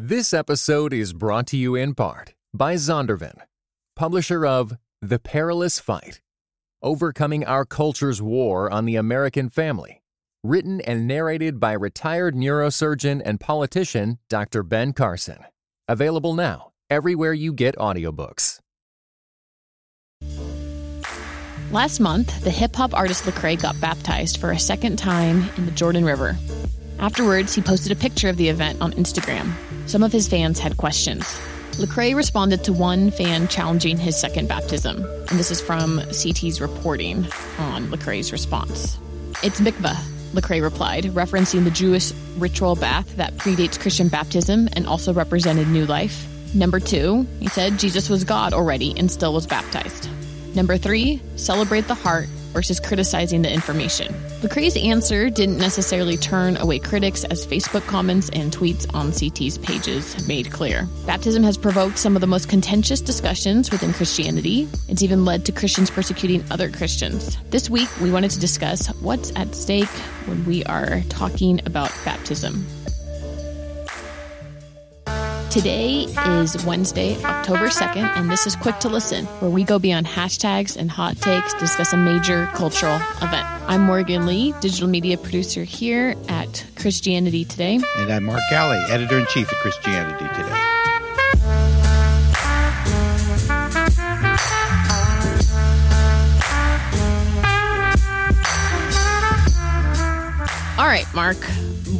This episode is brought to you in part by Zondervan, publisher of The Perilous Fight Overcoming Our Culture's War on the American Family, written and narrated by retired neurosurgeon and politician Dr. Ben Carson. Available now everywhere you get audiobooks. Last month, the hip hop artist Lecrae got baptized for a second time in the Jordan River. Afterwards, he posted a picture of the event on Instagram. Some of his fans had questions. Lecrae responded to one fan challenging his second baptism, and this is from CT's reporting on Lecrae's response. It's mikvah, Lecrae replied, referencing the Jewish ritual bath that predates Christian baptism and also represented new life. Number two, he said Jesus was God already and still was baptized. Number three, celebrate the heart versus criticizing the information. Lecrae's answer didn't necessarily turn away critics, as Facebook comments and tweets on CT's pages made clear. Baptism has provoked some of the most contentious discussions within Christianity. It's even led to Christians persecuting other Christians. This week, we wanted to discuss what's at stake when we are talking about baptism. Today is Wednesday, October 2nd, and this is Quick to Listen, where we go beyond hashtags and hot takes to discuss a major cultural event. I'm Morgan Lee, digital media producer here at Christianity Today. And I'm Mark Galli, editor in chief at Christianity Today. All right, Mark.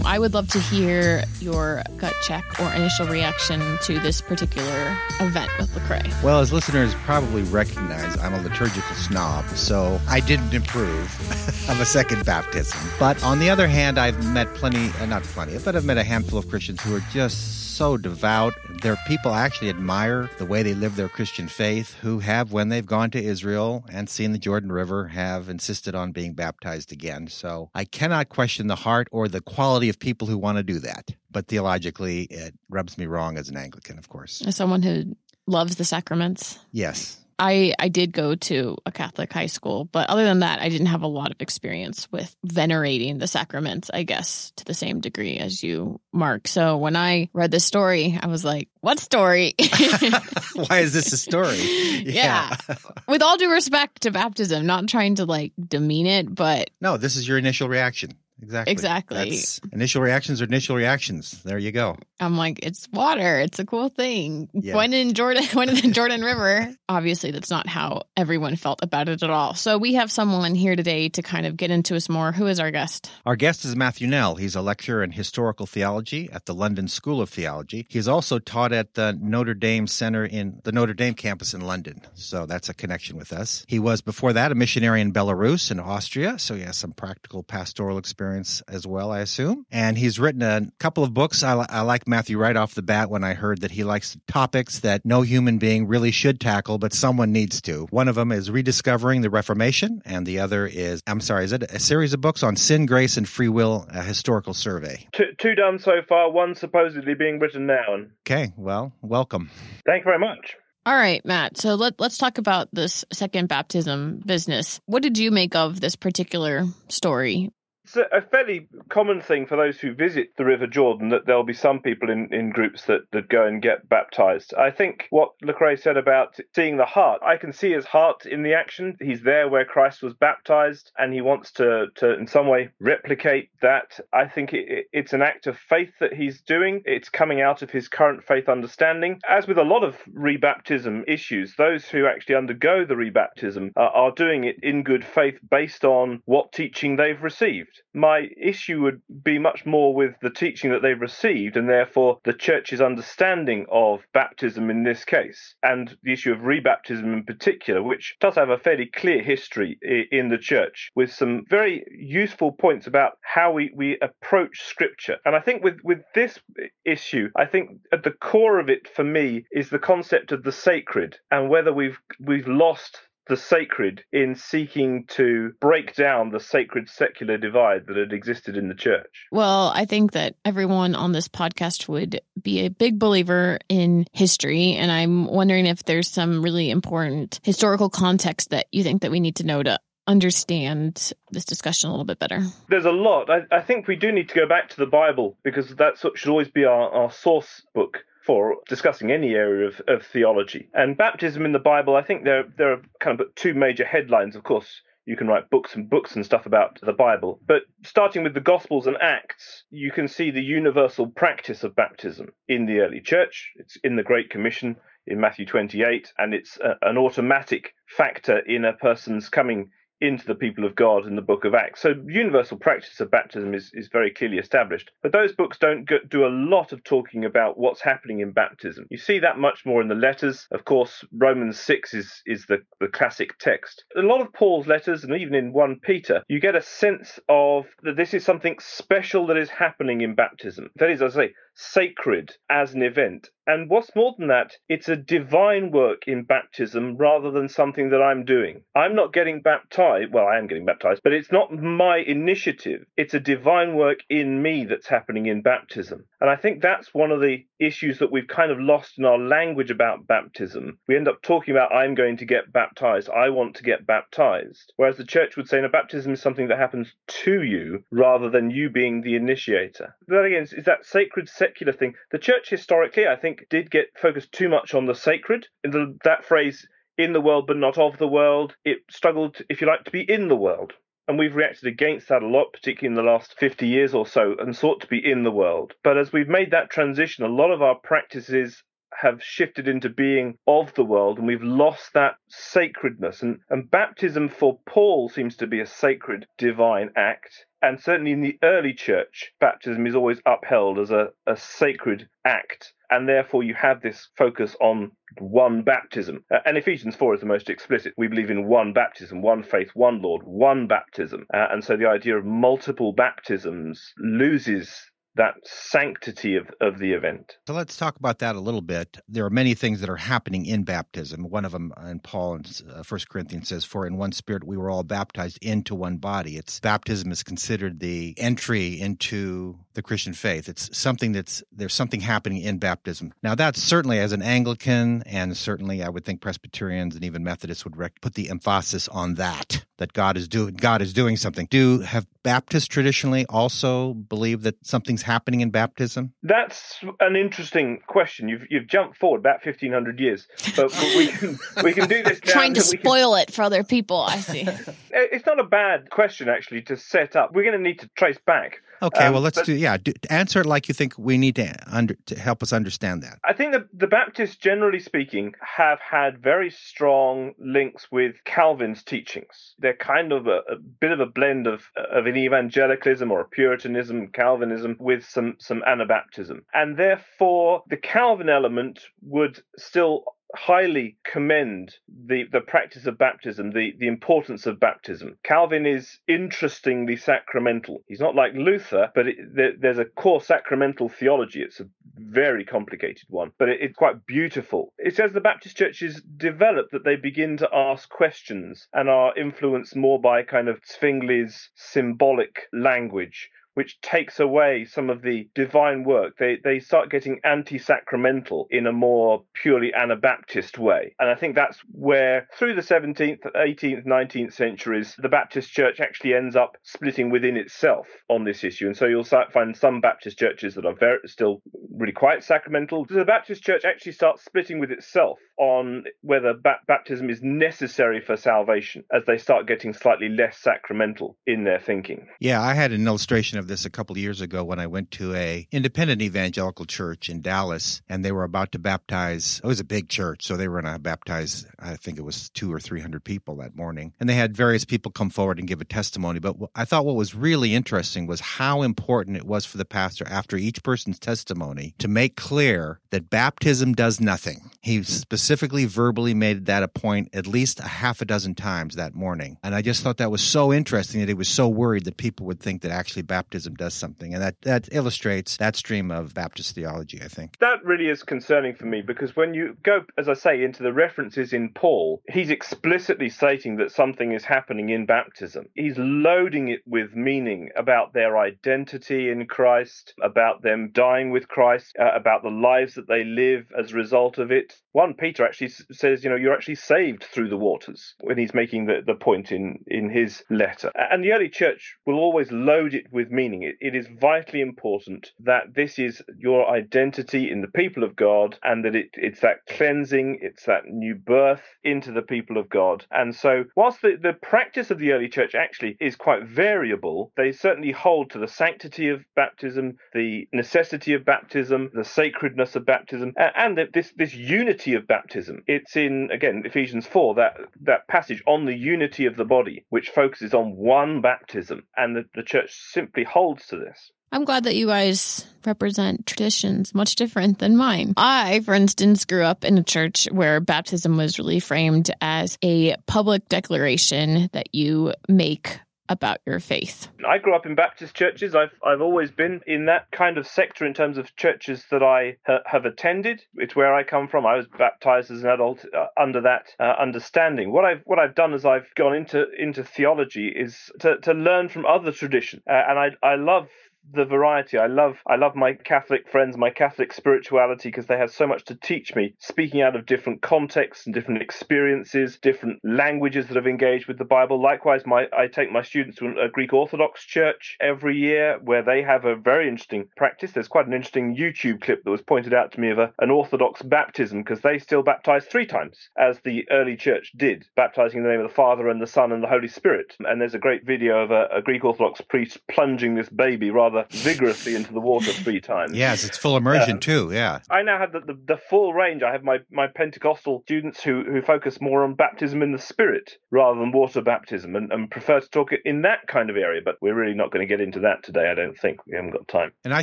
I would love to hear your gut check or initial reaction to this particular event with Lecrae. Well, as listeners probably recognize, I'm a liturgical snob, so I didn't improve of a second baptism. But on the other hand, I've met plenty, uh, not plenty, but I've met a handful of Christians who are just so devout. Their people actually admire the way they live their Christian faith who have, when they've gone to Israel and seen the Jordan River, have insisted on being baptized again. So I cannot question the heart or the quality of people who want to do that. But theologically, it rubs me wrong as an Anglican, of course. As someone who loves the sacraments. Yes. I, I did go to a Catholic high school, but other than that, I didn't have a lot of experience with venerating the sacraments, I guess, to the same degree as you, Mark. So when I read this story, I was like, what story? Why is this a story? Yeah. yeah. With all due respect to baptism, not trying to like demean it, but. No, this is your initial reaction. Exactly. Exactly. That's initial reactions are initial reactions. There you go. I'm like, it's water. It's a cool thing. Yeah. When in Jordan, when in the Jordan River. Obviously, that's not how everyone felt about it at all. So we have someone here today to kind of get into us more. Who is our guest? Our guest is Matthew Knell. He's a lecturer in historical theology at the London School of Theology. He's also taught at the Notre Dame Center in the Notre Dame campus in London. So that's a connection with us. He was before that a missionary in Belarus and Austria. So he has some practical pastoral experience experience as well, I assume. And he's written a couple of books. I, I like Matthew right off the bat when I heard that he likes topics that no human being really should tackle, but someone needs to. One of them is Rediscovering the Reformation, and the other is, I'm sorry, is it a series of books on sin, grace, and free will, a historical survey? Two, two done so far, one supposedly being written now. Okay, well, welcome. Thank you very much. All right, Matt. So let, let's talk about this second baptism business. What did you make of this particular story? It's a fairly common thing for those who visit the River Jordan that there'll be some people in, in groups that, that go and get baptized. I think what Lecrae said about seeing the heart, I can see his heart in the action. He's there where Christ was baptized, and he wants to, to in some way, replicate that. I think it, it's an act of faith that he's doing. It's coming out of his current faith understanding. As with a lot of rebaptism issues, those who actually undergo the rebaptism uh, are doing it in good faith based on what teaching they've received. My issue would be much more with the teaching that they've received and therefore the church's understanding of baptism in this case, and the issue of rebaptism in particular, which does have a fairly clear history in the church with some very useful points about how we, we approach scripture. And I think with, with this issue, I think at the core of it for me is the concept of the sacred and whether we've we've lost the sacred in seeking to break down the sacred secular divide that had existed in the church? Well, I think that everyone on this podcast would be a big believer in history. And I'm wondering if there's some really important historical context that you think that we need to know to understand this discussion a little bit better? There's a lot. I, I think we do need to go back to the Bible because that should always be our, our source book for discussing any area of, of theology. And baptism in the Bible, I think there there are kind of two major headlines. Of course, you can write books and books and stuff about the Bible. But starting with the Gospels and Acts, you can see the universal practice of baptism in the early church. It's in the Great Commission in Matthew 28, and it's a, an automatic factor in a person's coming into the people of God in the book of Acts. So universal practice of baptism is, is very clearly established. But those books don't do a lot of talking about what's happening in baptism. You see that much more in the letters. Of course, Romans 6 is, is the, the classic text. A lot of Paul's letters, and even in 1 Peter, you get a sense of that this is something special that is happening in baptism. That is, I say, sacred as an event. And what's more than that, it's a divine work in baptism rather than something that I'm doing. I'm not getting baptized. Well, I am getting baptized, but it's not my initiative. It's a divine work in me that's happening in baptism. And I think that's one of the issues that we've kind of lost in our language about baptism. We end up talking about, I'm going to get baptized, I want to get baptized. Whereas the church would say, no, baptism is something that happens to you rather than you being the initiator. That again is, is that sacred secular thing. The church historically, I think, did get focused too much on the sacred. The, that phrase, in the world but not of the world, it struggled, if you like, to be in the world. And we've reacted against that a lot, particularly in the last 50 years or so, and sought to be in the world. But as we've made that transition, a lot of our practices have shifted into being of the world and we've lost that sacredness. And, and baptism for Paul seems to be a sacred divine act. And certainly in the early church, baptism is always upheld as a, a sacred act. And therefore, you have this focus on one baptism. Uh, and Ephesians 4 is the most explicit. We believe in one baptism, one faith, one Lord, one baptism. Uh, and so the idea of multiple baptisms loses that sanctity of, of the event. So let's talk about that a little bit. There are many things that are happening in baptism. One of them, and Paul in uh, First Corinthians says, "For in one Spirit we were all baptized into one body." It's baptism is considered the entry into the Christian faith. It's something that's there's something happening in baptism. Now that's certainly as an Anglican, and certainly I would think Presbyterians and even Methodists would rec- put the emphasis on that that God is doing God is doing something. Do have Baptists traditionally also believe that something's happening in baptism? That's an interesting question. You've you've jumped forward about fifteen hundred years, but we can we can do this. Trying to spoil can... it for other people. I see. it's not a bad question actually to set up. We're going to need to trace back Okay, um, well, let's but, do yeah. Do, answer it like you think we need to under to help us understand that. I think that the Baptists, generally speaking, have had very strong links with Calvin's teachings. They're kind of a, a bit of a blend of of an evangelicalism or a Puritanism, Calvinism with some some Anabaptism, and therefore the Calvin element would still highly commend the, the practice of baptism, the, the importance of baptism. Calvin is interestingly sacramental. He's not like Luther, but it, there, there's a core sacramental theology. It's a very complicated one, but it, it's quite beautiful. It says the Baptist churches develop that they begin to ask questions and are influenced more by kind of Zwingli's symbolic language which takes away some of the divine work. They they start getting anti-sacramental in a more purely Anabaptist way. And I think that's where through the 17th, 18th, 19th centuries, the Baptist church actually ends up splitting within itself on this issue. And so you'll find some Baptist churches that are very still really quite sacramental. The Baptist church actually starts splitting with itself on whether ba- baptism is necessary for salvation as they start getting slightly less sacramental in their thinking. Yeah, I had an illustration of this a couple years ago when I went to a independent evangelical church in Dallas, and they were about to baptize. It was a big church, so they were going to baptize. I think it was two or three hundred people that morning, and they had various people come forward and give a testimony. But I thought what was really interesting was how important it was for the pastor after each person's testimony to make clear that baptism does nothing. He specifically verbally made that a point at least a half a dozen times that morning, and I just thought that was so interesting that he was so worried that people would think that actually baptism baptism does something. And that, that illustrates that stream of Baptist theology, I think. That really is concerning for me because when you go, as I say, into the references in Paul, he's explicitly stating that something is happening in baptism. He's loading it with meaning about their identity in Christ, about them dying with Christ, uh, about the lives that they live as a result of it. 1 Peter Peter actually says, you know, you're actually saved through the waters when he's making the, the point in, in his letter. And the early church will always load it with meaning. It, it is vitally important that this is your identity in the people of God and that it, it's that cleansing, it's that new birth into the people of God. And so, whilst the, the practice of the early church actually is quite variable, they certainly hold to the sanctity of baptism, the necessity of baptism, the sacredness of baptism, and this, this unity of baptism. It's in, again, Ephesians 4, that, that passage on the unity of the body, which focuses on one baptism. And the, the church simply holds to this. I'm glad that you guys represent traditions much different than mine. I, for instance, grew up in a church where baptism was really framed as a public declaration that you make about your faith. I grew up in Baptist churches. I've I've always been in that kind of sector in terms of churches that I ha- have attended. It's where I come from. I was baptized as an adult uh, under that uh, understanding. What I've what I've done as I've gone into into theology is to to learn from other traditions, uh, and I I love the variety. I love I love my Catholic friends, my Catholic spirituality because they have so much to teach me, speaking out of different contexts and different experiences, different languages that have engaged with the Bible. Likewise, my I take my students to a Greek Orthodox church every year where they have a very interesting practice. There's quite an interesting YouTube clip that was pointed out to me of a, an Orthodox baptism because they still baptize three times as the early church did, baptizing in the name of the Father and the Son and the Holy Spirit. And there's a great video of a, a Greek Orthodox priest plunging this baby rather rather vigorously into the water three times. Yes, it's full immersion um, too. Yeah. I now have the, the, the, full range. I have my, my Pentecostal students who, who focus more on baptism in the Spirit rather than water baptism and, and prefer to talk in that kind of area. But we're really not going to get into that today. I don't think we haven't got time. And I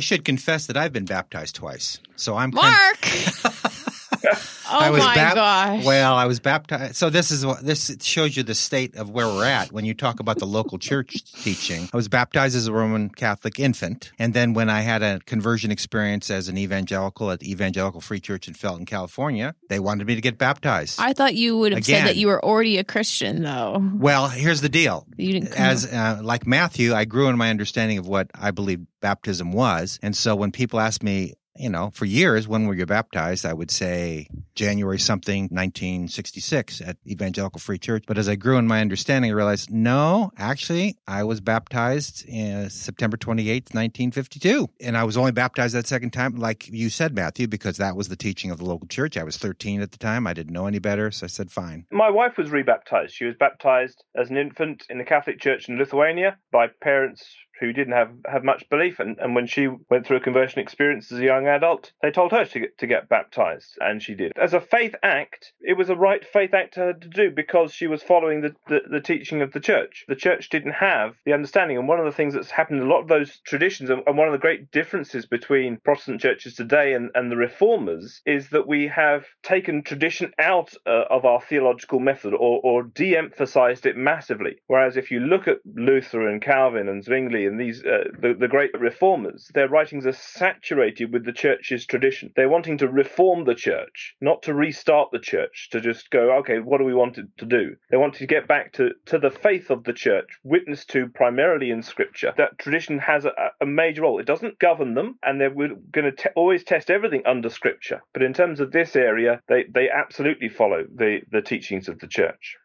should confess that I've been baptized twice. So I'm Mark. Kind I was my bap- gosh! Well, I was baptized. So this is what this shows you the state of where we're at when you talk about the local church teaching. I was baptized as a Roman Catholic infant, and then when I had a conversion experience as an evangelical at the Evangelical Free Church in Felton, California, they wanted me to get baptized. I thought you would have Again. said that you were already a Christian, though. Well, here's the deal. You didn't as uh, like Matthew, I grew in my understanding of what I believe baptism was, and so when people ask me, you know, for years, when were you baptized? I would say January something, 1966 at Evangelical Free Church. But as I grew in my understanding, I realized, no, actually, I was baptized in September 28th, 1952. And I was only baptized that second time, like you said, Matthew, because that was the teaching of the local church. I was 13 at the time. I didn't know any better. So I said, fine. My wife was rebaptized. She was baptized as an infant in the Catholic Church in Lithuania by parents who didn't have, have much belief. And, and when she went through a conversion experience as a young adult, they told her to get, to get baptized, and she did. As a faith act, it was a right faith act to her to do because she was following the, the, the teaching of the church. The church didn't have the understanding. And one of the things that's happened a lot of those traditions, and, and one of the great differences between Protestant churches today and, and the reformers, is that we have taken tradition out uh, of our theological method or, or de emphasized it massively. Whereas if you look at Luther and Calvin and Zwingli, and these uh, the, the great reformers, their writings are saturated with the church's tradition. They're wanting to reform the church, not to restart the church, to just go, okay, what do we want to do? They want to get back to, to the faith of the church, witnessed to primarily in Scripture. That tradition has a, a major role. It doesn't govern them, and they're going to te- always test everything under Scripture. But in terms of this area, they, they absolutely follow the, the teachings of the church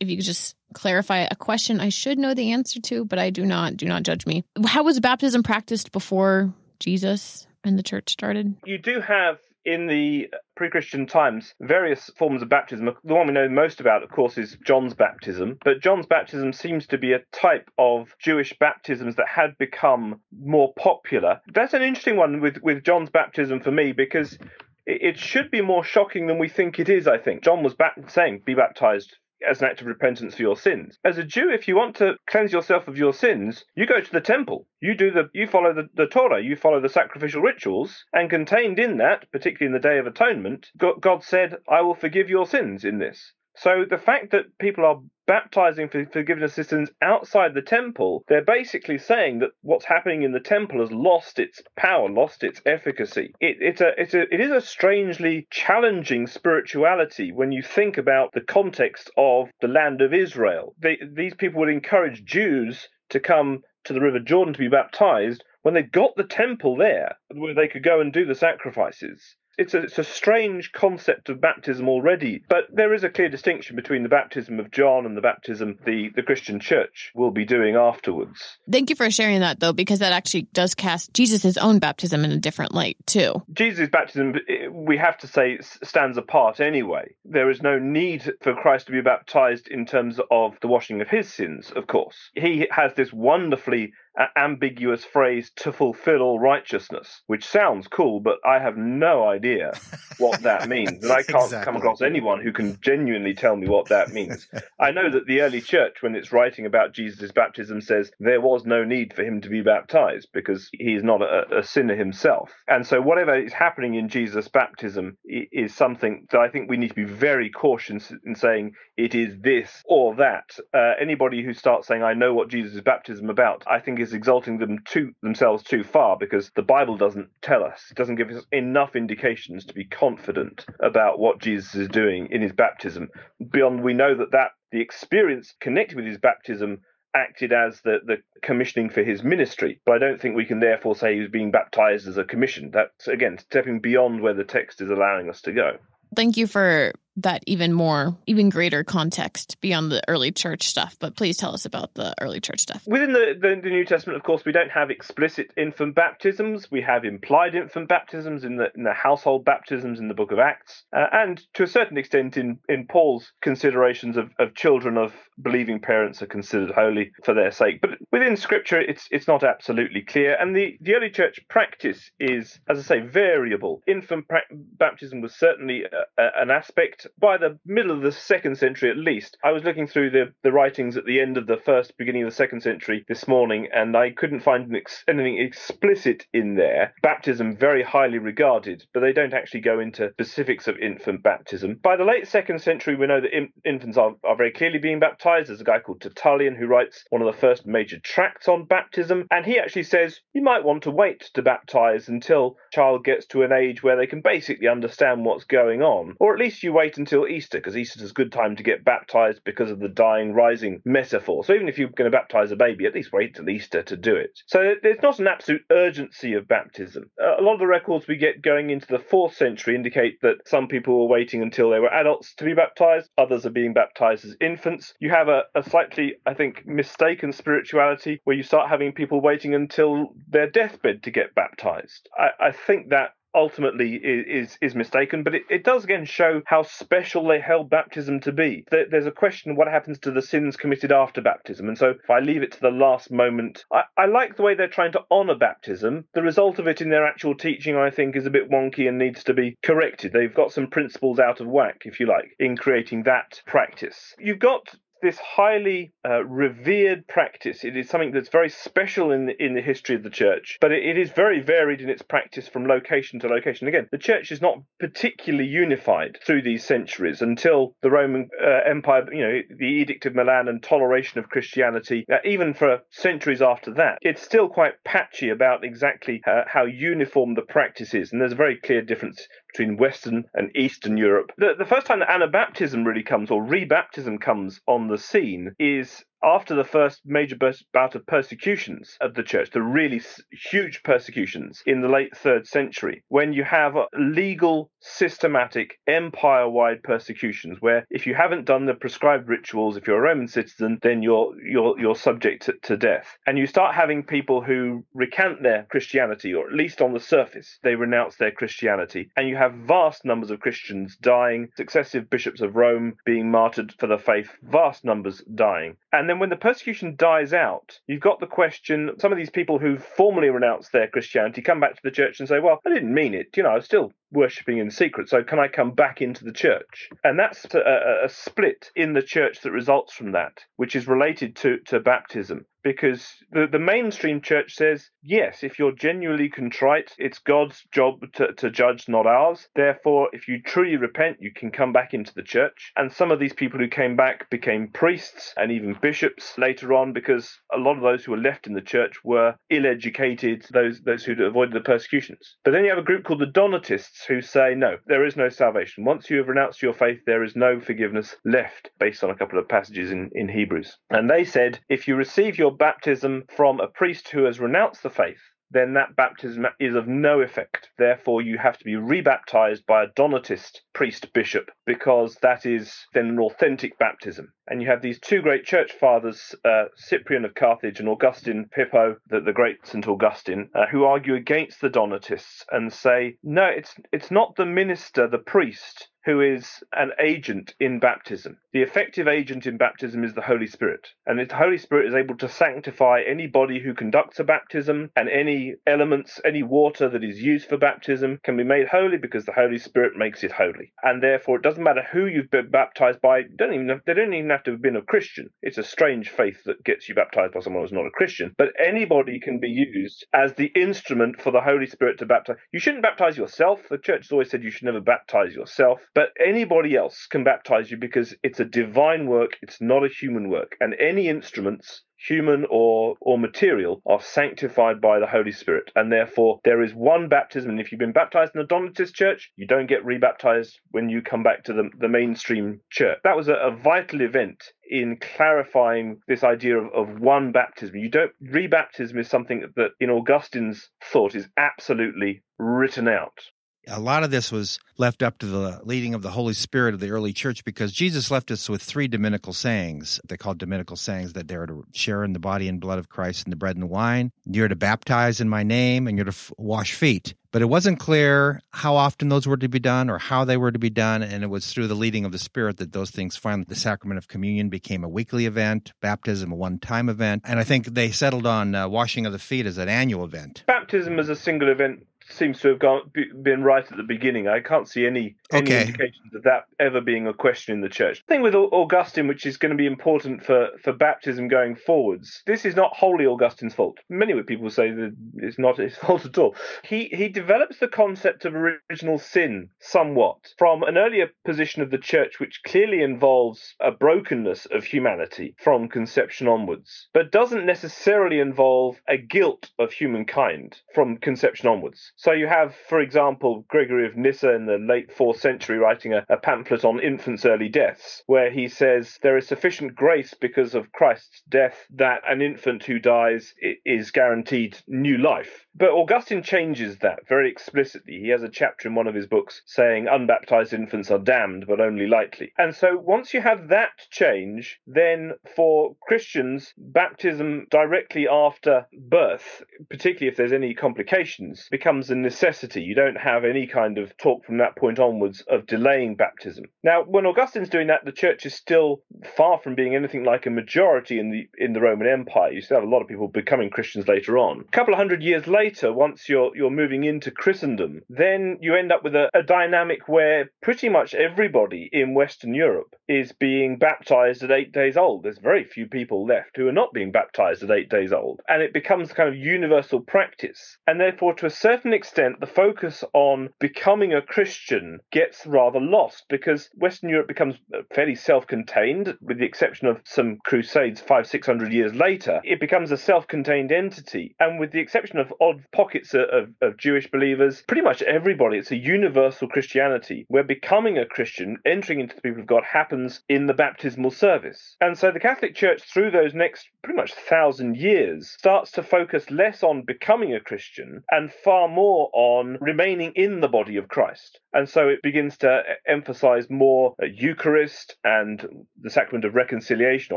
if you could just clarify a question I should know the answer to, but I do not. Do not judge me. How was baptism practiced before Jesus and the church started? You do have in the pre Christian times various forms of baptism. The one we know most about, of course, is John's baptism. But John's baptism seems to be a type of Jewish baptisms that had become more popular. That's an interesting one with, with John's baptism for me because it should be more shocking than we think it is, I think. John was saying, be baptized as an act of repentance for your sins. As a Jew, if you want to cleanse yourself of your sins, you go to the temple. You do the you follow the, the Torah, you follow the sacrificial rituals, and contained in that, particularly in the Day of Atonement, God said, I will forgive your sins in this. So the fact that people are baptizing for forgiveness sins outside the temple, they're basically saying that what's happening in the temple has lost its power, lost its efficacy. It, it's a, it's a, it is a strangely challenging spirituality when you think about the context of the land of Israel. They, these people would encourage Jews to come to the River Jordan to be baptized when they got the temple there, where they could go and do the sacrifices. It's a, it's a strange concept of baptism already, but there is a clear distinction between the baptism of John and the baptism the, the Christian church will be doing afterwards. Thank you for sharing that, though, because that actually does cast Jesus' own baptism in a different light, too. Jesus' baptism, eh, we have to say, stands apart anyway. There is no need for Christ to be baptized in terms of the washing of his sins, of course. He has this wonderfully ambiguous phrase to fulfill all righteousness, which sounds cool, but I have no idea what that means. And I can't exactly. come across anyone who can genuinely tell me what that means. I know that the early church, when it's writing about Jesus' baptism, says there was no need for him to be baptized because he is not a, a sinner himself. And so whatever is happening in Jesus' baptism is something that I think we need to be very cautious in saying it is this or that. Uh, anybody who starts saying, I know what Jesus' baptism about, I think is exalting them to themselves too far because the Bible doesn't tell us. It doesn't give us enough indications to be confident about what Jesus is doing in his baptism. Beyond we know that that the experience connected with his baptism acted as the, the commissioning for his ministry. But I don't think we can therefore say he was being baptized as a commission. That's again stepping beyond where the text is allowing us to go. Thank you for that even more, even greater context beyond the early church stuff. But please tell us about the early church stuff. Within the, the, the, New Testament, of course, we don't have explicit infant baptisms. We have implied infant baptisms in the, in the household baptisms in the book of Acts. Uh, and to a certain extent, in, in Paul's considerations of, of children of believing parents are considered holy for their sake. But within Scripture, it's it's not absolutely clear. And the, the early church practice is, as I say, variable. Infant pra- baptism was certainly a, a, an aspect by the middle of the second century at least. I was looking through the, the writings at the end of the first, beginning of the second century this morning, and I couldn't find ex- anything explicit in there. Baptism very highly regarded, but they don't actually go into specifics of infant baptism. By the late second century, we know that in- infants are, are very clearly being baptized. There's a guy called Tertullian who writes one of the first major tracts on baptism, and he actually says you might want to wait to baptize until child gets to an age where they can basically understand what's going on, or at least you wait until Easter, because Easter is a good time to get baptized because of the dying rising metaphor. So even if you're going to baptize a baby, at least wait till Easter to do it. So there's not an absolute urgency of baptism. A lot of the records we get going into the fourth century indicate that some people were waiting until they were adults to be baptized, others are being baptized as infants. You have a, a slightly, I think, mistaken spirituality where you start having people waiting until their deathbed to get baptized. I, I think that ultimately is is, mistaken, but it, it does again show how special they held baptism to be. there's a question what happens to the sins committed after baptism, and so if I leave it to the last moment, I, I like the way they're trying to honour baptism. The result of it in their actual teaching, I think, is a bit wonky and needs to be corrected. They've got some principles out of whack, if you like, in creating that practice. You've got this highly uh, revered practice. It is something that's very special in the, in the history of the church, but it, it is very varied in its practice from location to location. Again, the church is not particularly unified through these centuries until the Roman uh, Empire, you know, the Edict of Milan and toleration of Christianity. Uh, even for centuries after that, it's still quite patchy about exactly uh, how uniform the practice is, and there's a very clear difference between Western and Eastern Europe. The, the first time that Anabaptism really comes, or rebaptism comes on the scene, is after the first major bout of persecutions of the church, the really huge persecutions in the late third century, when you have legal, systematic, empire wide persecutions, where if you haven't done the prescribed rituals, if you're a Roman citizen, then you're, you're, you're subject to, to death. And you start having people who recant their Christianity, or at least on the surface, they renounce their Christianity. And you have vast numbers of Christians dying, successive bishops of Rome being martyred for the faith, vast numbers dying. And then then when the persecution dies out, you've got the question some of these people who formally renounce their Christianity come back to the church and say, Well, I didn't mean it. You know, I was still worshipping in secret, so can I come back into the church? And that's a, a split in the church that results from that, which is related to, to baptism because the, the mainstream church says, yes, if you're genuinely contrite, it's God's job to, to judge, not ours. Therefore, if you truly repent, you can come back into the church. And some of these people who came back became priests and even bishops later on because a lot of those who were left in the church were ill educated, those, those who'd avoided the persecutions. But then you have a group called the Donatists who say, no, there is no salvation. Once you have renounced your faith, there is no forgiveness left, based on a couple of passages in, in Hebrews. And they said, if you receive your baptism from a priest who has renounced the faith, then that baptism is of no effect. Therefore, you have to be rebaptized by a Donatist priest bishop because that is then an authentic baptism. And you have these two great church fathers, uh, Cyprian of Carthage and Augustine Pippo, the, the great St. Augustine, uh, who argue against the Donatists and say, no, it's, it's not the minister, the priest, who is an agent in baptism. The effective agent in baptism is the Holy Spirit. And the Holy Spirit is able to sanctify anybody who conducts a baptism, and any elements, any water that is used for baptism can be made holy because the Holy Spirit makes it holy. And therefore, it doesn't matter who you've been baptized by. Don't even have, they don't even have to have been a Christian. It's a strange faith that gets you baptized by someone who's not a Christian. But anybody can be used as the instrument for the Holy Spirit to baptize. You shouldn't baptize yourself. The church has always said you should never baptize yourself. But anybody else can baptize you because it's a divine work, it's not a human work. And any instruments human or or material are sanctified by the holy spirit. And therefore there is one baptism. And if you've been baptized in a donatist church you don't get rebaptized when you come back to the, the mainstream church. That was a, a vital event in clarifying this idea of, of one baptism. You don't rebaptism is something that in augustine's thought is absolutely written out a lot of this was left up to the leading of the Holy Spirit of the early church because Jesus left us with three Dominical sayings. They called Dominical sayings that they're to share in the body and blood of Christ and the bread and wine. You're to baptize in my name and you're to f- wash feet. But it wasn't clear how often those were to be done or how they were to be done. And it was through the leading of the Spirit that those things finally, the sacrament of communion became a weekly event, baptism a one time event. And I think they settled on uh, washing of the feet as an annual event. Baptism as a single event seems to have gone been right at the beginning. I can't see any, any Okay. indications of that ever being a question in the church. The thing with Augustine, which is going to be important for, for baptism going forwards, this is not wholly Augustine's fault. Many people say that it's not his fault at all. He he develops the concept of original sin somewhat from an earlier position of the church, which clearly involves a brokenness of humanity from conception onwards, but doesn't necessarily involve a guilt of humankind from conception onwards. So you have, for example, Gregory of Nyssa in the late fourth century writing a, a pamphlet on infants' early deaths, where he says there is sufficient grace because of Christ's death that an infant who dies is guaranteed new life. But Augustine changes that very explicitly. He has a chapter in one of his books saying unbaptized infants are damned, but only lightly. And so once you have that change, then for Christians, baptism directly after birth, particularly if there's any complications, becomes a necessity. You don't have any kind of talk from that point onwards of delaying baptism. Now, when Augustine's doing that, the church is still far from being anything like a majority in the in the Roman Empire. You still have a lot of people becoming Christians later on. A couple of hundred years later, once you're you're moving into Christendom, then you end up with a, a dynamic where pretty much everybody in Western Europe is being baptized at eight days old. There's very few people left who are not being baptized at eight days old. And it becomes kind of universal practice. And therefore, to a certain extent, the focus on becoming a Christian gets rather lost because Western Europe becomes uh, fairly self contained, with the exception of some crusades five, six hundred years later. It becomes a self contained entity. And with the exception of odd pockets of, of, of Jewish believers, pretty much everybody, it's a universal Christianity where becoming a Christian, entering into the people of God, happens in the baptismal service. And so the Catholic Church, through those next pretty much thousand years, starts to focus less on becoming a Christian and far more on remaining in the body of Christ. And so it begins to emphasize more uh, Eucharist and the sacrament of reconciliation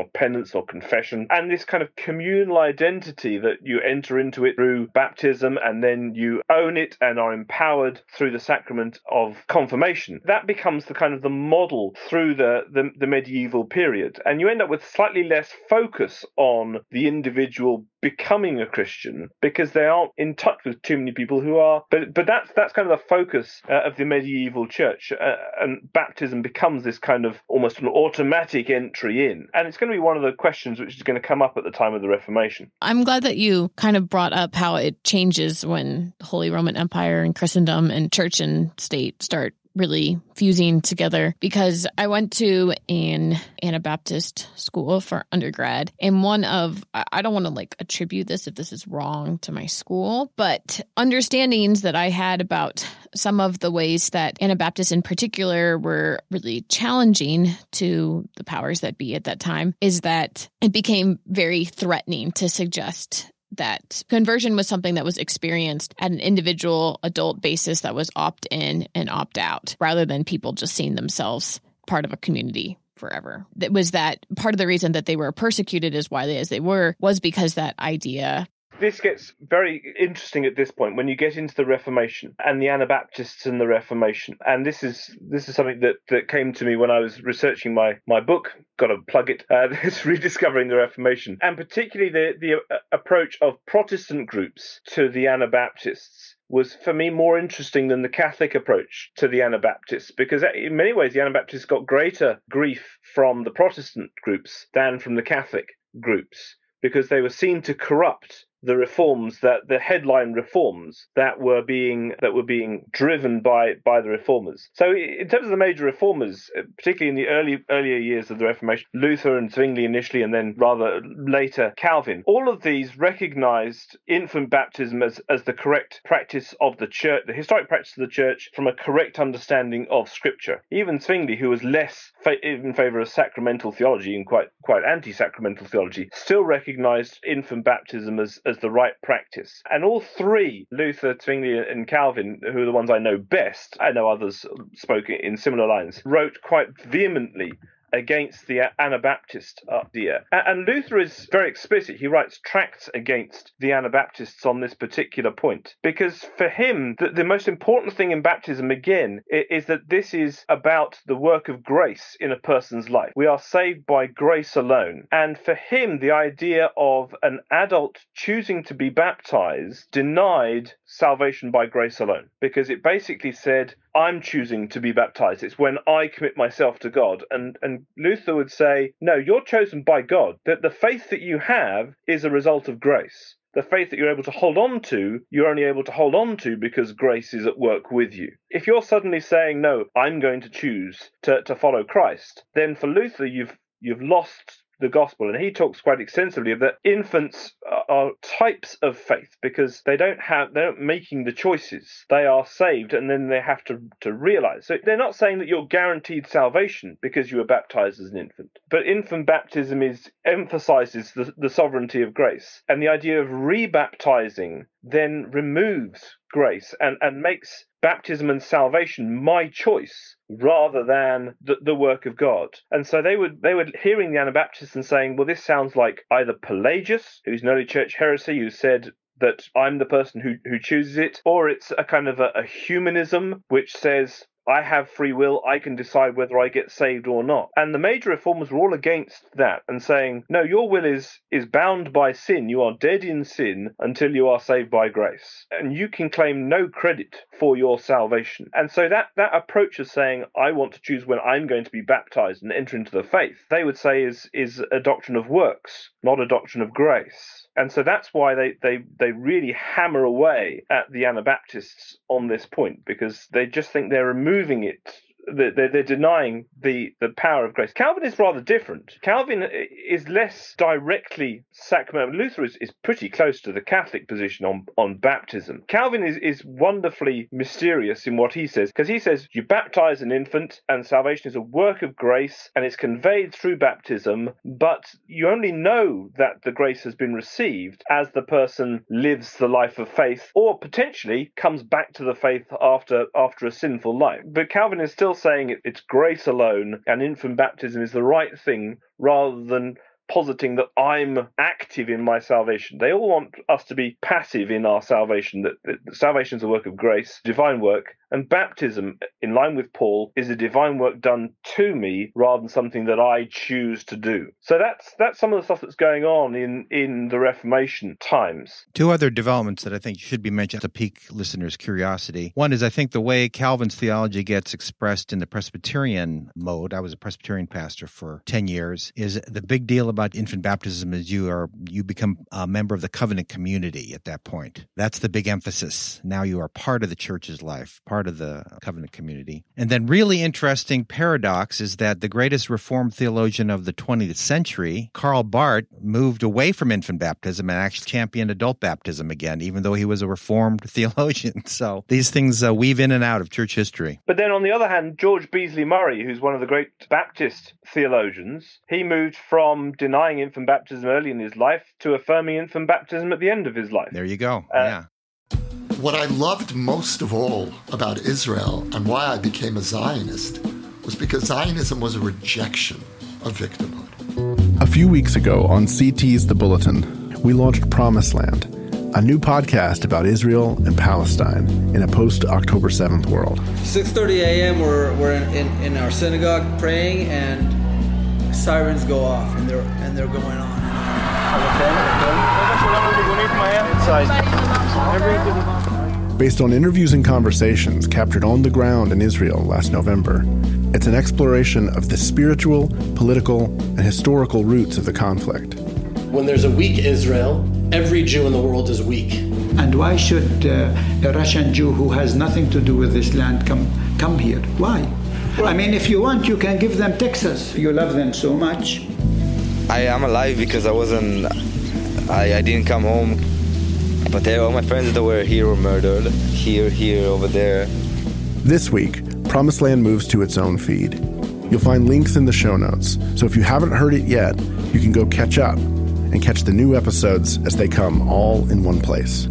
or penance or confession and this kind of communal identity that you enter into it through baptism and then you own it and are empowered through the sacrament of confirmation. That becomes the kind of the model through the, the, the medieval period. And you end up with slightly less focus on the individual becoming a Christian because they aren't in touch with too many people who are. But but that's that's kind of the focus uh, of the medieval church, uh, and baptism becomes this kind of almost an automatic entry in, and it's going to be one of the questions which is going to come up at the time of the Reformation. I'm glad that you kind of brought up how it changes when the Holy Roman Empire and Christendom and church and state start really fusing together because I went to an Anabaptist school for undergrad. And one of I don't want to like attribute this if this is wrong to my school but understandings that I had about some of the ways that Anabaptists in particular were really challenging to the powers that be at that time is that it became very threatening to suggest that conversion was something that was experienced at an individual adult basis that was opt in and opt out rather than people just seeing themselves part of a community forever. That was that part of the reason that they were persecuted as widely as they were was because that idea this gets very interesting at this point when you get into the Reformation and the Anabaptists and the Reformation. And this is this is something that, that came to me when I was researching my my book. Got to plug it. Uh, this rediscovering the Reformation, and particularly the the uh, approach of Protestant groups to the Anabaptists was for me more interesting than the Catholic approach to the Anabaptists because in many ways the Anabaptists got greater grief from the Protestant groups than from the Catholic groups because they were seen to corrupt the reforms that the headline reforms that were being that were being driven by by the reformers. So in terms of the major reformers, uh, particularly in the early earlier years of the Reformation, Luther and Zwingli initially, and then rather later Calvin, all of these recognized infant baptism as as the correct practice of the church, the historic practice of the church from a correct understanding of Scripture. Even Zwingli, who was less fa- in favor of sacramental theology and quite quite anti-sacramental theology, still recognized infant baptism as as the right practice. And all three, Luther, Zwingli, and Calvin, who are the ones I know best, I know others spoke in similar lines, wrote quite vehemently against the Anabaptist idea. And Luther is very explicit. He writes tracts against the Anabaptists on this particular point. Because for him, the, the most important thing in baptism, again, is that this is about the work of grace in a person's life. We are saved by grace alone. And for him, the idea of an adult choosing to be baptized denied salvation by grace alone. Because it basically said, I'm choosing to be baptized. It's when I commit myself to God. And, and Luther would say, no, you're chosen by God. That the faith that you have is a result of grace. The faith that you're able to hold on to, you're only able to hold on to because grace is at work with you. If you're suddenly saying, no, I'm going to choose to, to follow Christ, then for Luther, you've, you've lost the gospel. And he talks quite extensively of that infants are types of faith because they don't have they're not making the choices. They are saved and then they have to, to realize. So they're not saying that you're guaranteed salvation because you were baptized as an infant. But infant baptism is emphasizes the, the sovereignty of grace. And the idea of rebaptizing then removes grace and, and makes baptism and salvation my choice rather than the, the work of God. And so they would they were hearing the Anabaptists and saying, well, this sounds like either Pelagius, who's an early church heresy, who said that I'm the person who, who chooses it, or it's a kind of a, a humanism which says I have free will, I can decide whether I get saved or not. And the major reformers were all against that and saying, no, your will is is bound by sin. You are dead in sin until you are saved by grace. And you can claim no credit for your salvation. And so that, that approach of saying, I want to choose when I'm going to be baptized and enter into the faith, they would say is is a doctrine of works, not a doctrine of grace. And so that's why they, they, they really hammer away at the Anabaptists on this point, because they just think they're removing it they're, they're denying the, the power of grace. Calvin is rather different. Calvin is less directly sacramental. Luther is, is pretty close to the Catholic position on, on baptism. Calvin is, is wonderfully mysterious in what he says, because he says you baptize an infant and salvation is a work of grace and it's conveyed through baptism, but you only know that the grace has been received as the person lives the life of faith or potentially comes back to the faith after after a sinful life. But Calvin is still saying it's grace alone and infant baptism is the right thing rather than positing that I'm active in my salvation. They all want us to be passive in our salvation, that, that salvation is a work of grace, divine work, and baptism, in line with Paul, is a divine work done to me rather than something that I choose to do. So that's that's some of the stuff that's going on in in the Reformation times. Two other developments that I think should be mentioned to pique listeners' curiosity. One is I think the way Calvin's theology gets expressed in the Presbyterian mode. I was a Presbyterian pastor for ten years. Is the big deal about infant baptism is you are you become a member of the covenant community at that point. That's the big emphasis. Now you are part of the church's life, part part of the covenant community. And then, really interesting paradox is that the greatest Reformed theologian of the 20th century, Karl Barth, moved away from infant baptism and actually championed adult baptism again, even though he was a Reformed theologian. So these things uh, weave in and out of church history. But then, on the other hand, George Beasley Murray, who's one of the great Baptist theologians, he moved from denying infant baptism early in his life to affirming infant baptism at the end of his life. There you go. Uh, yeah. What I loved most of all about Israel and why I became a Zionist was because Zionism was a rejection of victimhood. A few weeks ago on CT's The Bulletin, we launched Promised Land, a new podcast about Israel and Palestine in a post-October 7th world. 6.30 a.m. we're, we're in, in, in our synagogue praying and sirens go off and they're, and they're going on. Based on interviews and conversations captured on the ground in Israel last November, it's an exploration of the spiritual, political, and historical roots of the conflict. When there's a weak Israel, every Jew in the world is weak. And why should uh, a Russian Jew who has nothing to do with this land come come here? Why? I mean, if you want, you can give them Texas. You love them so much. I am alive because I wasn't. I, I didn't come home. But they, all my friends that were here were murdered. Here, here, over there. This week, Promised Land moves to its own feed. You'll find links in the show notes, so if you haven't heard it yet, you can go catch up and catch the new episodes as they come all in one place.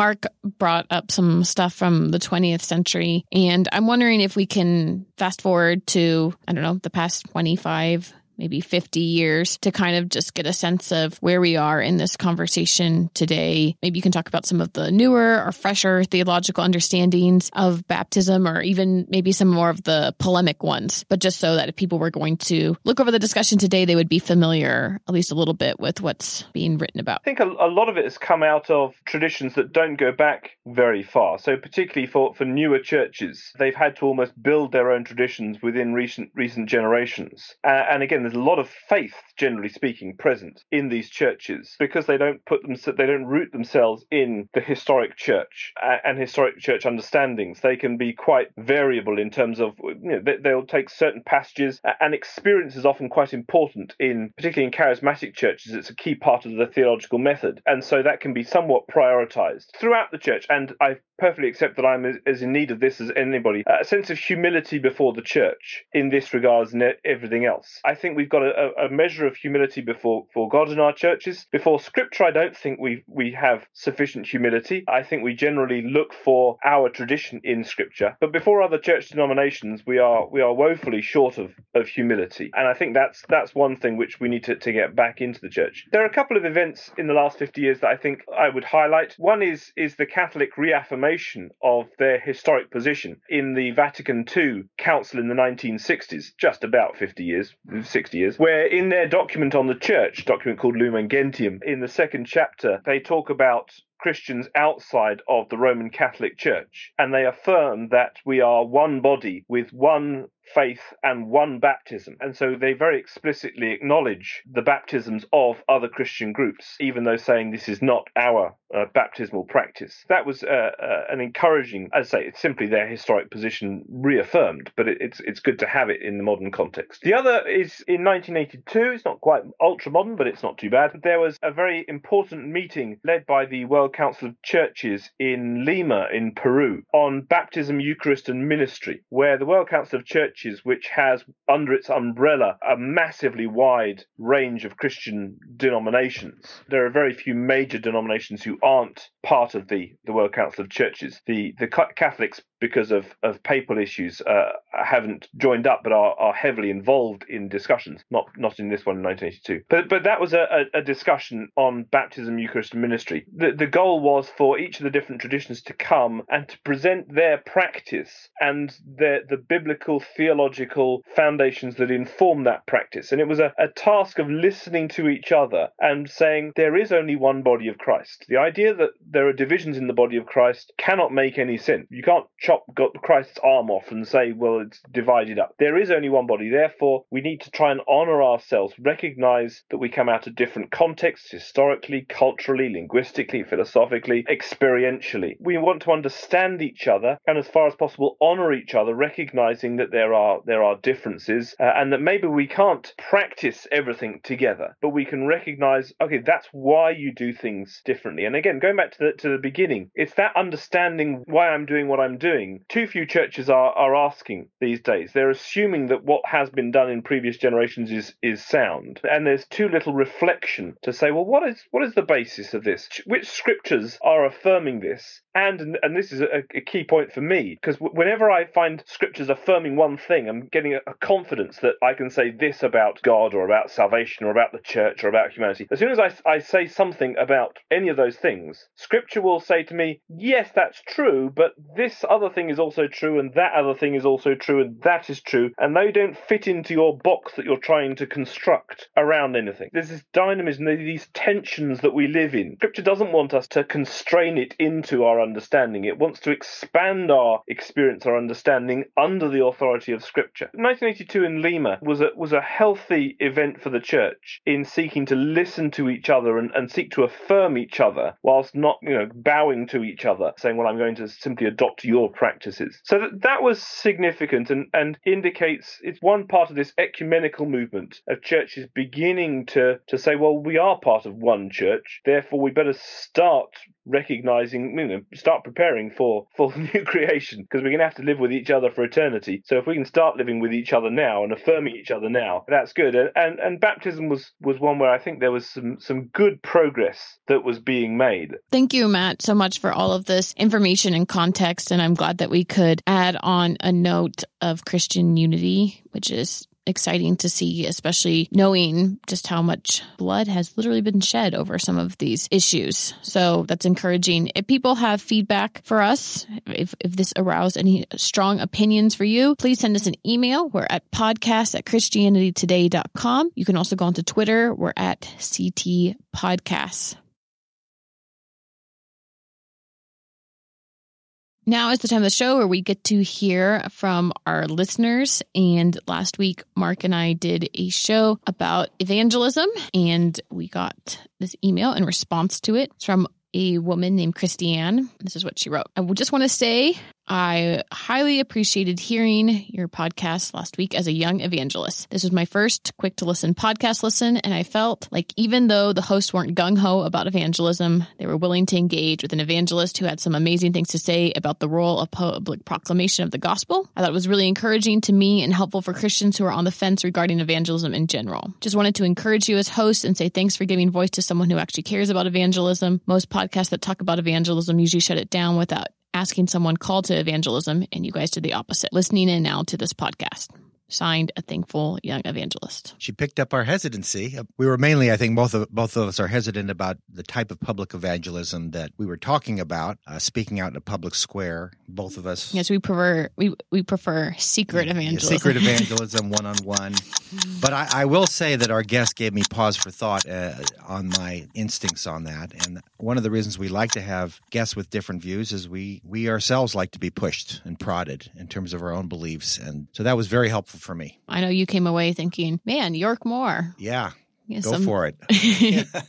Mark brought up some stuff from the 20th century, and I'm wondering if we can fast forward to, I don't know, the past 25, maybe 50 years to kind of just get a sense of where we are in this conversation today. Maybe you can talk about some of the newer or fresher theological understandings of baptism or even maybe some more of the polemic ones, but just so that if people were going to look over the discussion today, they would be familiar at least a little bit with what's being written about. I think a, a lot of it has come out of traditions that don't go back very far. So particularly for, for newer churches, they've had to almost build their own traditions within recent recent generations. Uh, and again, there's a lot of faith, generally speaking, present in these churches because they don't put them, they don't root themselves in the historic church and historic church understandings. They can be quite variable in terms of, you know, they'll take certain passages and experience is often quite important in, particularly in charismatic churches. It's a key part of the theological method, and so that can be somewhat prioritized throughout the church. And I perfectly accept that I'm as, in need of this as anybody. a sense of humility before the church in this regards and everything else. I think we've got a, a, measure of humility before, before God in our churches. Before Scripture, I don't think we we have sufficient humility. I think we generally look for our tradition in Scripture, but before other church denominations, we are we are woefully short of, of humility. And I think that's that's one thing which we need to, to get back into the church. There are a couple of events in the last 50 years that I think I would highlight. One is is the Catholic reaffirmation of their historic position in the Vatican II Council in the 1960s, just about 50 years, 60 years, where in their document on the church, document called Lumen Gentium, in the second chapter, they talk about Christians outside of the Roman Catholic Church, and they affirm that we are one body with one faith and one baptism. And so they very explicitly acknowledge the baptisms of other Christian groups, even though saying this is not our uh, baptismal practice. That was uh, uh, an encouraging, as I say, it's simply their historic position reaffirmed, but it, it's it's good to have it in the modern context. The other is in 1982. It's not quite ultra modern, but it's not too bad. There was a very important meeting led by the World Council of Churches in Lima, in Peru, on baptism, Eucharist, and ministry, where the World Council of Churches churches, which has under its umbrella a massively wide range of Christian denominations. There are very few major denominations who aren't part of the, the World Council of Churches. The the Catholics, because of, of papal issues, uh, haven't joined up, but are, are heavily involved in discussions. Not not in this one in 1982. But but that was a, a, discussion on baptism, Eucharist, and ministry. The the goal was for each of the different traditions to come and to present their practice and the the biblical theological foundations that inform that practice. And it was a, a task of listening to each other and saying there is only one body of Christ. The idea that there are divisions in the body of Christ cannot make any sense. You can't chop Christ's arm off and say, well, it's divided up. There is only one body. Therefore, we need to try and honor ourselves, recognize that we come out of different contexts, historically, culturally, linguistically, philosophically, experientially. We want to understand each other and, as far as possible, honor each other, recognizing that there are there are differences uh, and that maybe we can't practice everything together, but we can recognize, okay, that's why you do things differently. And again, going back to the to the beginning, it's that understanding why I'm doing what I'm doing doing, too few churches are, are asking these days. They're assuming that what has been done in previous generations is, is sound. And there's too little reflection to say, well, what is what is the basis of this? Which scriptures are affirming this? And and this is a, a key point for me because whenever I find scriptures affirming one thing, I'm getting a, a confidence that I can say this about God or about salvation or about the church or about humanity. As soon as I, I say something about any of those things, scripture will say to me, yes, that's true, but this other thing is also true, and that other thing is also true, and that is true, and they don't fit into your box that you're trying to construct around anything. There's this dynamism, these tensions that we live in. Scripture doesn't want us to constrain it into our understanding, it wants to expand our experience, our understanding under the authority of Scripture. 1982 in Lima was a, was a healthy event for the church in seeking to listen to each other and, and seek to affirm each other whilst not, you know, bowing to each other, saying, well, I'm going to simply adopt your practices. So that, that was significant and, and indicates it's one part of this ecumenical movement of churches beginning to, to say, well, we are part of one church, therefore we better start recognizing, you know, start preparing for for new creation because we're going to have to live with each other for eternity. So if we can start living with each other now and affirming each other now, that's good. And and, and baptism was was one where I think there was some some good progress that was being made. Thank you, Matt, so much for all of this information and context. And I'm glad that we could add on a note of Christian unity, which is exciting to see, especially knowing just how much blood has literally been shed over some of these issues. So that's encouraging. If people have feedback for us, if, if this aroused any strong opinions for you, please send us an email. We're at podcast at christianitytoday.com. You can also go onto Twitter. We're at CT Podcasts. Now is the time of the show where we get to hear from our listeners. And last week, Mark and I did a show about evangelism, and we got this email in response to it it's from a woman named Christiane. This is what she wrote. I just want to say I highly appreciated hearing your podcast last week as a young evangelist. This was my first quick to listen podcast listen, and I felt like even though the hosts weren't gung ho about evangelism, they were willing to engage with an evangelist who had some amazing things to say about the role of public proclamation of the gospel. I thought it was really encouraging to me and helpful for Christians who are on the fence regarding evangelism in general. Just wanted to encourage you as hosts and say thanks for giving voice to someone who actually cares about evangelism. Most podcasts that talk about evangelism usually shut it down without asking someone called to evangelism, and you guys did the opposite, listening in now to this podcast. Signed, a thankful young evangelist. She picked up our hesitancy. We were mainly, I think, both of both of us are hesitant about the type of public evangelism that we were talking about, uh, speaking out in a public square. Both of us, yes, we prefer we we prefer secret evangelism, yeah, secret evangelism, one on one. But I, I, will say that our guest gave me pause for thought uh, on my instincts on that, and one of the reasons we like to have guests with different views is we we ourselves like to be pushed and prodded in terms of our own beliefs, and so that was very helpful for me. I know you came away thinking, man, York Moore. Yeah. Go some... for it.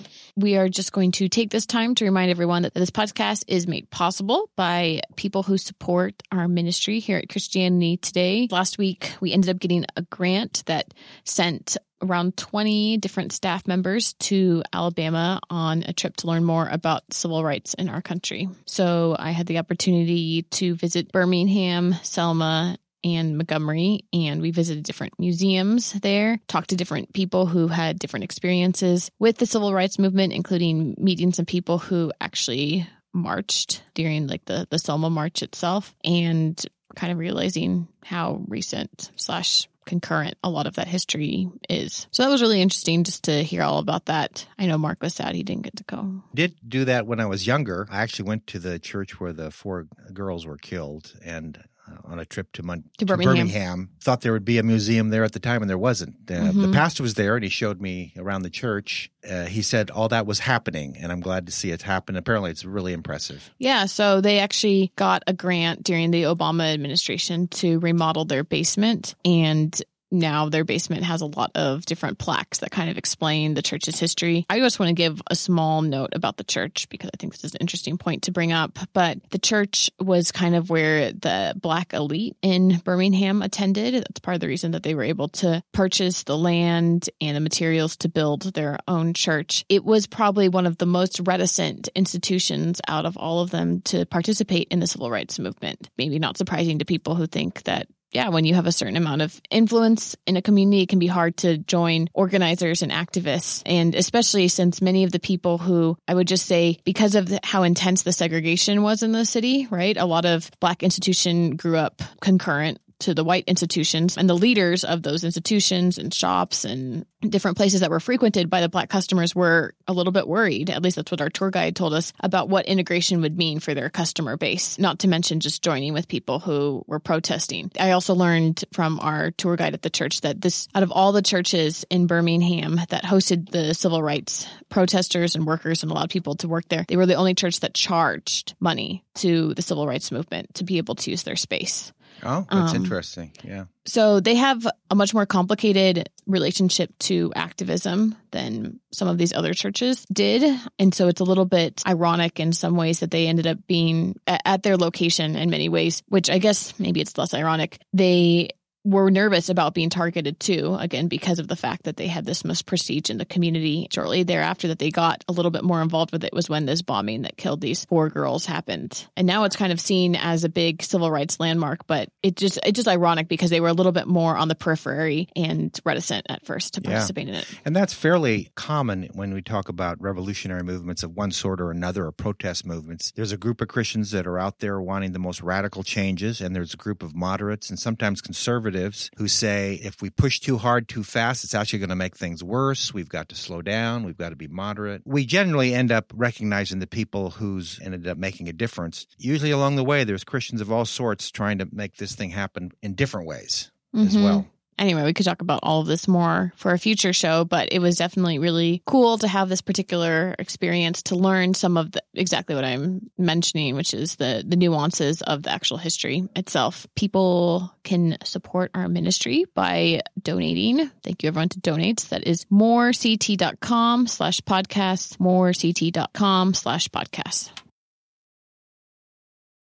we are just going to take this time to remind everyone that this podcast is made possible by people who support our ministry here at Christianity Today. Last week, we ended up getting a grant that sent around 20 different staff members to Alabama on a trip to learn more about civil rights in our country. So I had the opportunity to visit Birmingham, Selma, and Montgomery, and we visited different museums there, talked to different people who had different experiences with the civil rights movement, including meeting some people who actually marched during like the the Selma March itself, and kind of realizing how recent slash concurrent a lot of that history is. So that was really interesting just to hear all about that. I know Mark was sad he didn't get to go. Did do that when I was younger. I actually went to the church where the four girls were killed and on a trip to, Mon- to, Birmingham. to, Birmingham. Thought there would be a museum there at the time, and there wasn't. Uh, mm-hmm. The pastor was there, and he showed me around the church. Uh, he said all that was happening, and I'm glad to see it happen. Apparently, it's really impressive. Yeah, so they actually got a grant during the Obama administration to remodel their basement, and now their basement has a lot of different plaques that kind of explain the church's history. I just want to give a small note about the church because I think this is an interesting point to bring up. But the church was kind of where the black elite in Birmingham attended. That's part of the reason that they were able to purchase the land and the materials to build their own church. It was probably one of the most reticent institutions out of all of them to participate in the civil rights movement. Maybe not surprising to people who think that yeah, when you have a certain amount of influence in a community, it can be hard to join organizers and activists. And especially since many of the people who I would just say, because of the, how intense the segregation was in the city, right? A lot of black institution grew up concurrent to the white institutions and the leaders of those institutions and shops and different places that were frequented by the black customers were a little bit worried. At least that's what our tour guide told us about what integration would mean for their customer base, not to mention just joining with people who were protesting. I also learned from our tour guide at the church that this, out of all the churches in Birmingham that hosted the civil rights protesters and workers and allowed people to work there, they were the only church that charged money to the civil rights movement to be able to use their space. Oh, that's um, interesting. Yeah. So they have a much more complicated relationship to activism than some of these other churches did. And so it's a little bit ironic in some ways that they ended up being at their location in many ways, which I guess maybe it's less ironic. They were nervous about being targeted too, again, because of the fact that they had this much prestige in the community. Shortly thereafter, that they got a little bit more involved with it was when this bombing that killed these four girls happened. And now it's kind of seen as a big civil rights landmark, but it just it's just ironic because they were a little bit more on the periphery and reticent at first to participate yeah. in it. And that's fairly common when we talk about revolutionary movements of one sort or another or protest movements. There's a group of Christians that are out there wanting the most radical changes, and there's a group of moderates and sometimes conservatives conservatives who say if we push too hard too fast, it's actually going to make things worse. We've got to slow down. We've got to be moderate. We generally end up recognizing the people who's ended up making a difference. Usually along the way, there's Christians of all sorts trying to make this thing happen in different ways mm-hmm. as well anyway, we could talk about all of this more for a future show, but it was definitely really cool to have this particular experience to learn some of the, exactly what I'm mentioning, which is the the nuances of the actual history itself. People can support our ministry by donating. Thank you everyone to donate. That is morect.com slash podcast, morect.com slash podcast.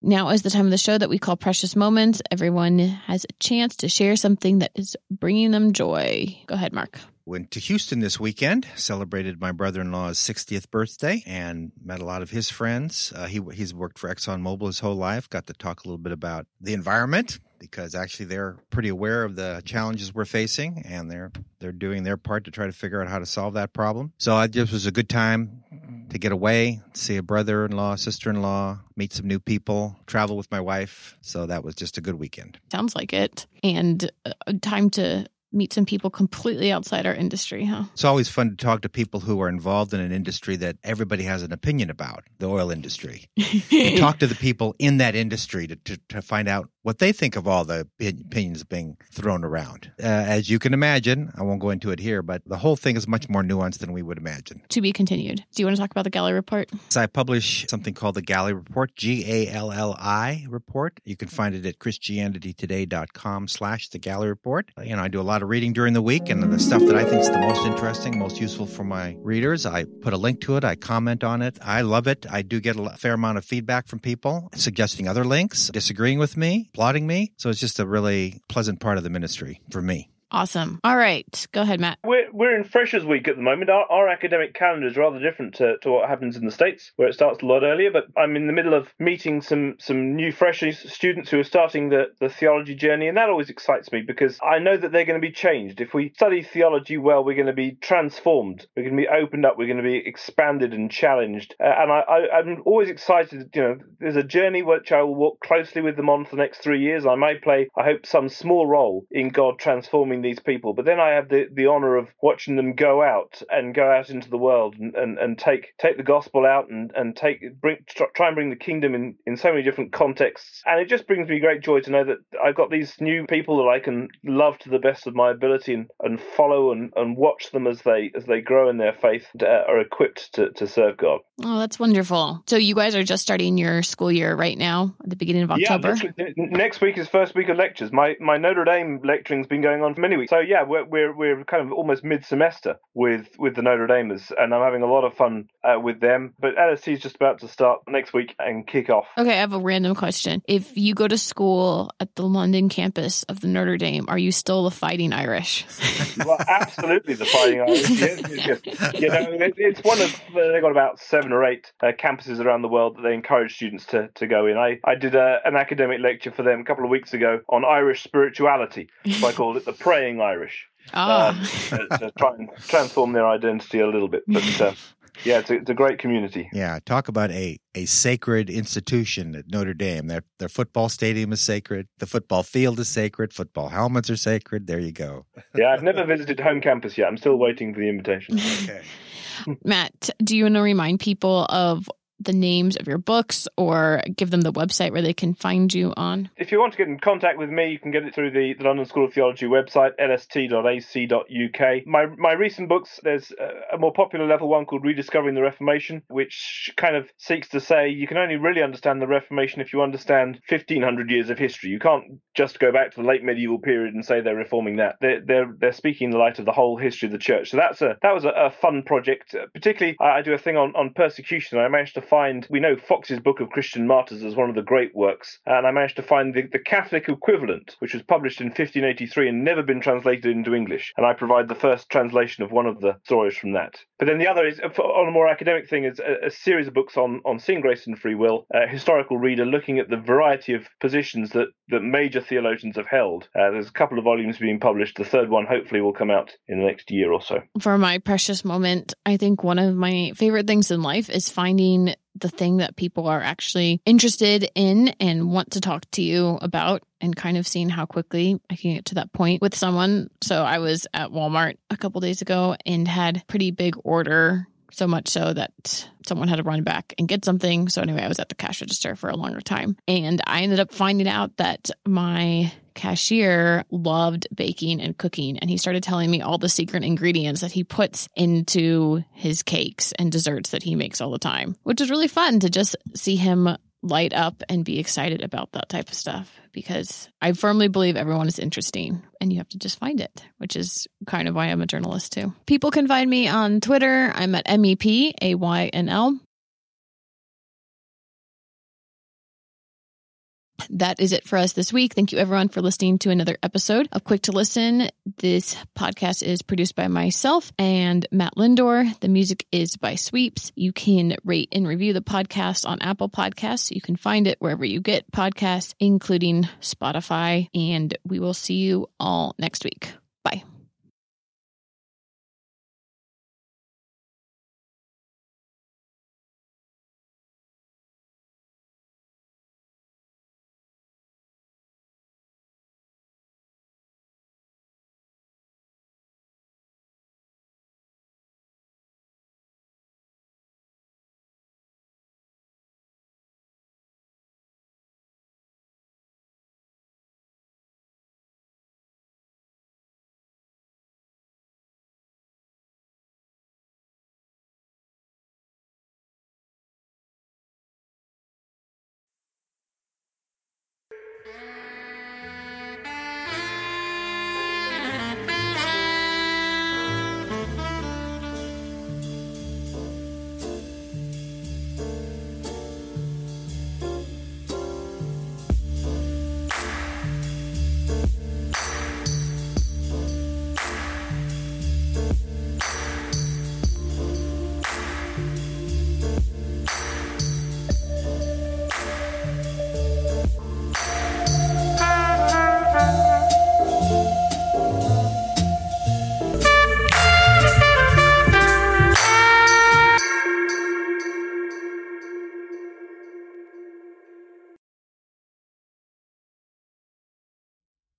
Now is the time of the show that we call Precious Moments. Everyone has a chance to share something that is bringing them joy. Go ahead, Mark. Went to Houston this weekend, celebrated my brother in law's 60th birthday, and met a lot of his friends. Uh, he, he's worked for ExxonMobil his whole life, got to talk a little bit about the environment, because actually they're pretty aware of the challenges we're facing and they're they're doing their part to try to figure out how to solve that problem. So it just was a good time to get away, see a brother in law, sister in law, meet some new people, travel with my wife. So that was just a good weekend. Sounds like it. And uh, time to meet some people completely outside our industry, huh? It's always fun to talk to people who are involved in an industry that everybody has an opinion about, the oil industry. talk to the people in that industry to, to, to, find out what they think of all the opinions being thrown around. Uh, as you can imagine, I won't go into it here, but the whole thing is much more nuanced than we would imagine. To be continued. Do you want to talk about the Galli Report? So I publish something called the Galli Report, G A L L I Report. You can find it at christianitytoday.com slash the Galli Report. You know, I do a lot of reading during the week, and the stuff that I think is the most interesting, most useful for my readers, I put a link to it. I comment on it. I love it. I do get a fair amount of feedback from people suggesting other links, disagreeing with me, applauding me. So it's just a really pleasant part of the ministry for me. Awesome. All right. Go ahead, Matt. We're, we're in Freshers Week at the moment. Our, our academic calendar is rather different to, to what happens in the States, where it starts a lot earlier. But I'm in the middle of meeting some, some new freshers, students who are starting the, the theology journey. And that always excites me because I know that they're going to be changed. If we study theology well, we're going to be transformed. We're going to be opened up. We're going to be expanded and challenged. Uh, and I, I, I'm always excited. You know, there's a journey which I will walk closely with them on for the next three years. I may play, I hope, some small role in God transforming these people. But then I have the, the honor of watching them go out and go out into the world and, and, and take take the gospel out and, and take bring try and bring the kingdom in, in so many different contexts. And it just brings me great joy to know that I've got these new people that I can love to the best of my ability and, and follow and, and watch them as they as they grow in their faith and, uh, are equipped to, to serve God. Oh, that's wonderful. So you guys are just starting your school year right now at the beginning of October. Yeah, next, next week is first week of lectures. My my Notre Dame lecturing's been going on for many weeks. So yeah, we're we're, we're kind of almost mid semester with with the Notre Dameers, and I'm having a lot of fun uh, with them. But LST is just about to start next week and kick off. Okay, I have a random question. If you go to school at the London campus of the Notre Dame, are you still the Fighting Irish? well, absolutely the Fighting Irish. Yes, yes. You know, it, it's one of they've got about seven or eight uh, campuses around the world that they encourage students to, to go in. I I did a, an academic lecture for them a couple of weeks ago on Irish spirituality. So I called it the Praying Irish. Ah. Uh, to, to try and transform their identity a little bit, but. Uh, yeah, it's a, it's a great community. Yeah, talk about a, a sacred institution at Notre Dame. Their their football stadium is sacred. The football field is sacred. Football helmets are sacred. There you go. yeah, I've never visited home campus yet. I'm still waiting for the invitation. okay. Matt, do you want to remind people of the names of your books or give them the website where they can find you on? If you want to get in contact with me, you can get it through the, the London School of Theology website, lst.ac.uk. My my recent books, there's a, a more popular level one called Rediscovering the Reformation, which kind of seeks to say you can only really understand the Reformation if you understand 1500 years of history. You can't just go back to the late medieval period and say they're reforming that. They're they're, they're speaking in the light of the whole history of the church. So that's a that was a, a fun project. Uh, particularly, I, I do a thing on on persecution. I managed to find, we know Fox's Book of Christian Martyrs as one of the great works, and I managed to find the, the Catholic equivalent, which was published in 1583 and never been translated into English. And I provide the first translation of one of the stories from that. But then the other is, on a more academic thing, is a, a series of books on, on seeing grace and free will, a historical reader looking at the variety of positions that, that major theologians have held. Uh, there's a couple of volumes being published. The third one hopefully will come out in the next year or so. For my precious moment, I think one of my favorite things in life is finding the thing that people are actually interested in and want to talk to you about and kind of seeing how quickly I can get to that point with someone. So I was at Walmart a couple days ago and had pretty big order so much so that someone had to run back and get something. So anyway, I was at the cash register for a longer time and I ended up finding out that my cashier loved baking and cooking and he started telling me all the secret ingredients that he puts into his cakes and desserts that he makes all the time, which was really fun to just see him light up and be excited about that type of stuff because I firmly believe everyone is interesting and you have to just find it, which is kind of why I'm a journalist too. People can find me on Twitter. I'm at MEP, A Y N L. that is it for us this week. Thank you everyone for listening to another episode of Quick to Listen. This podcast is produced by myself and Matt Linder. The music is by Sweeps. You can rate and review the podcast on Apple Podcasts. You can find it wherever you get podcasts, including Spotify. And we will see you all next week.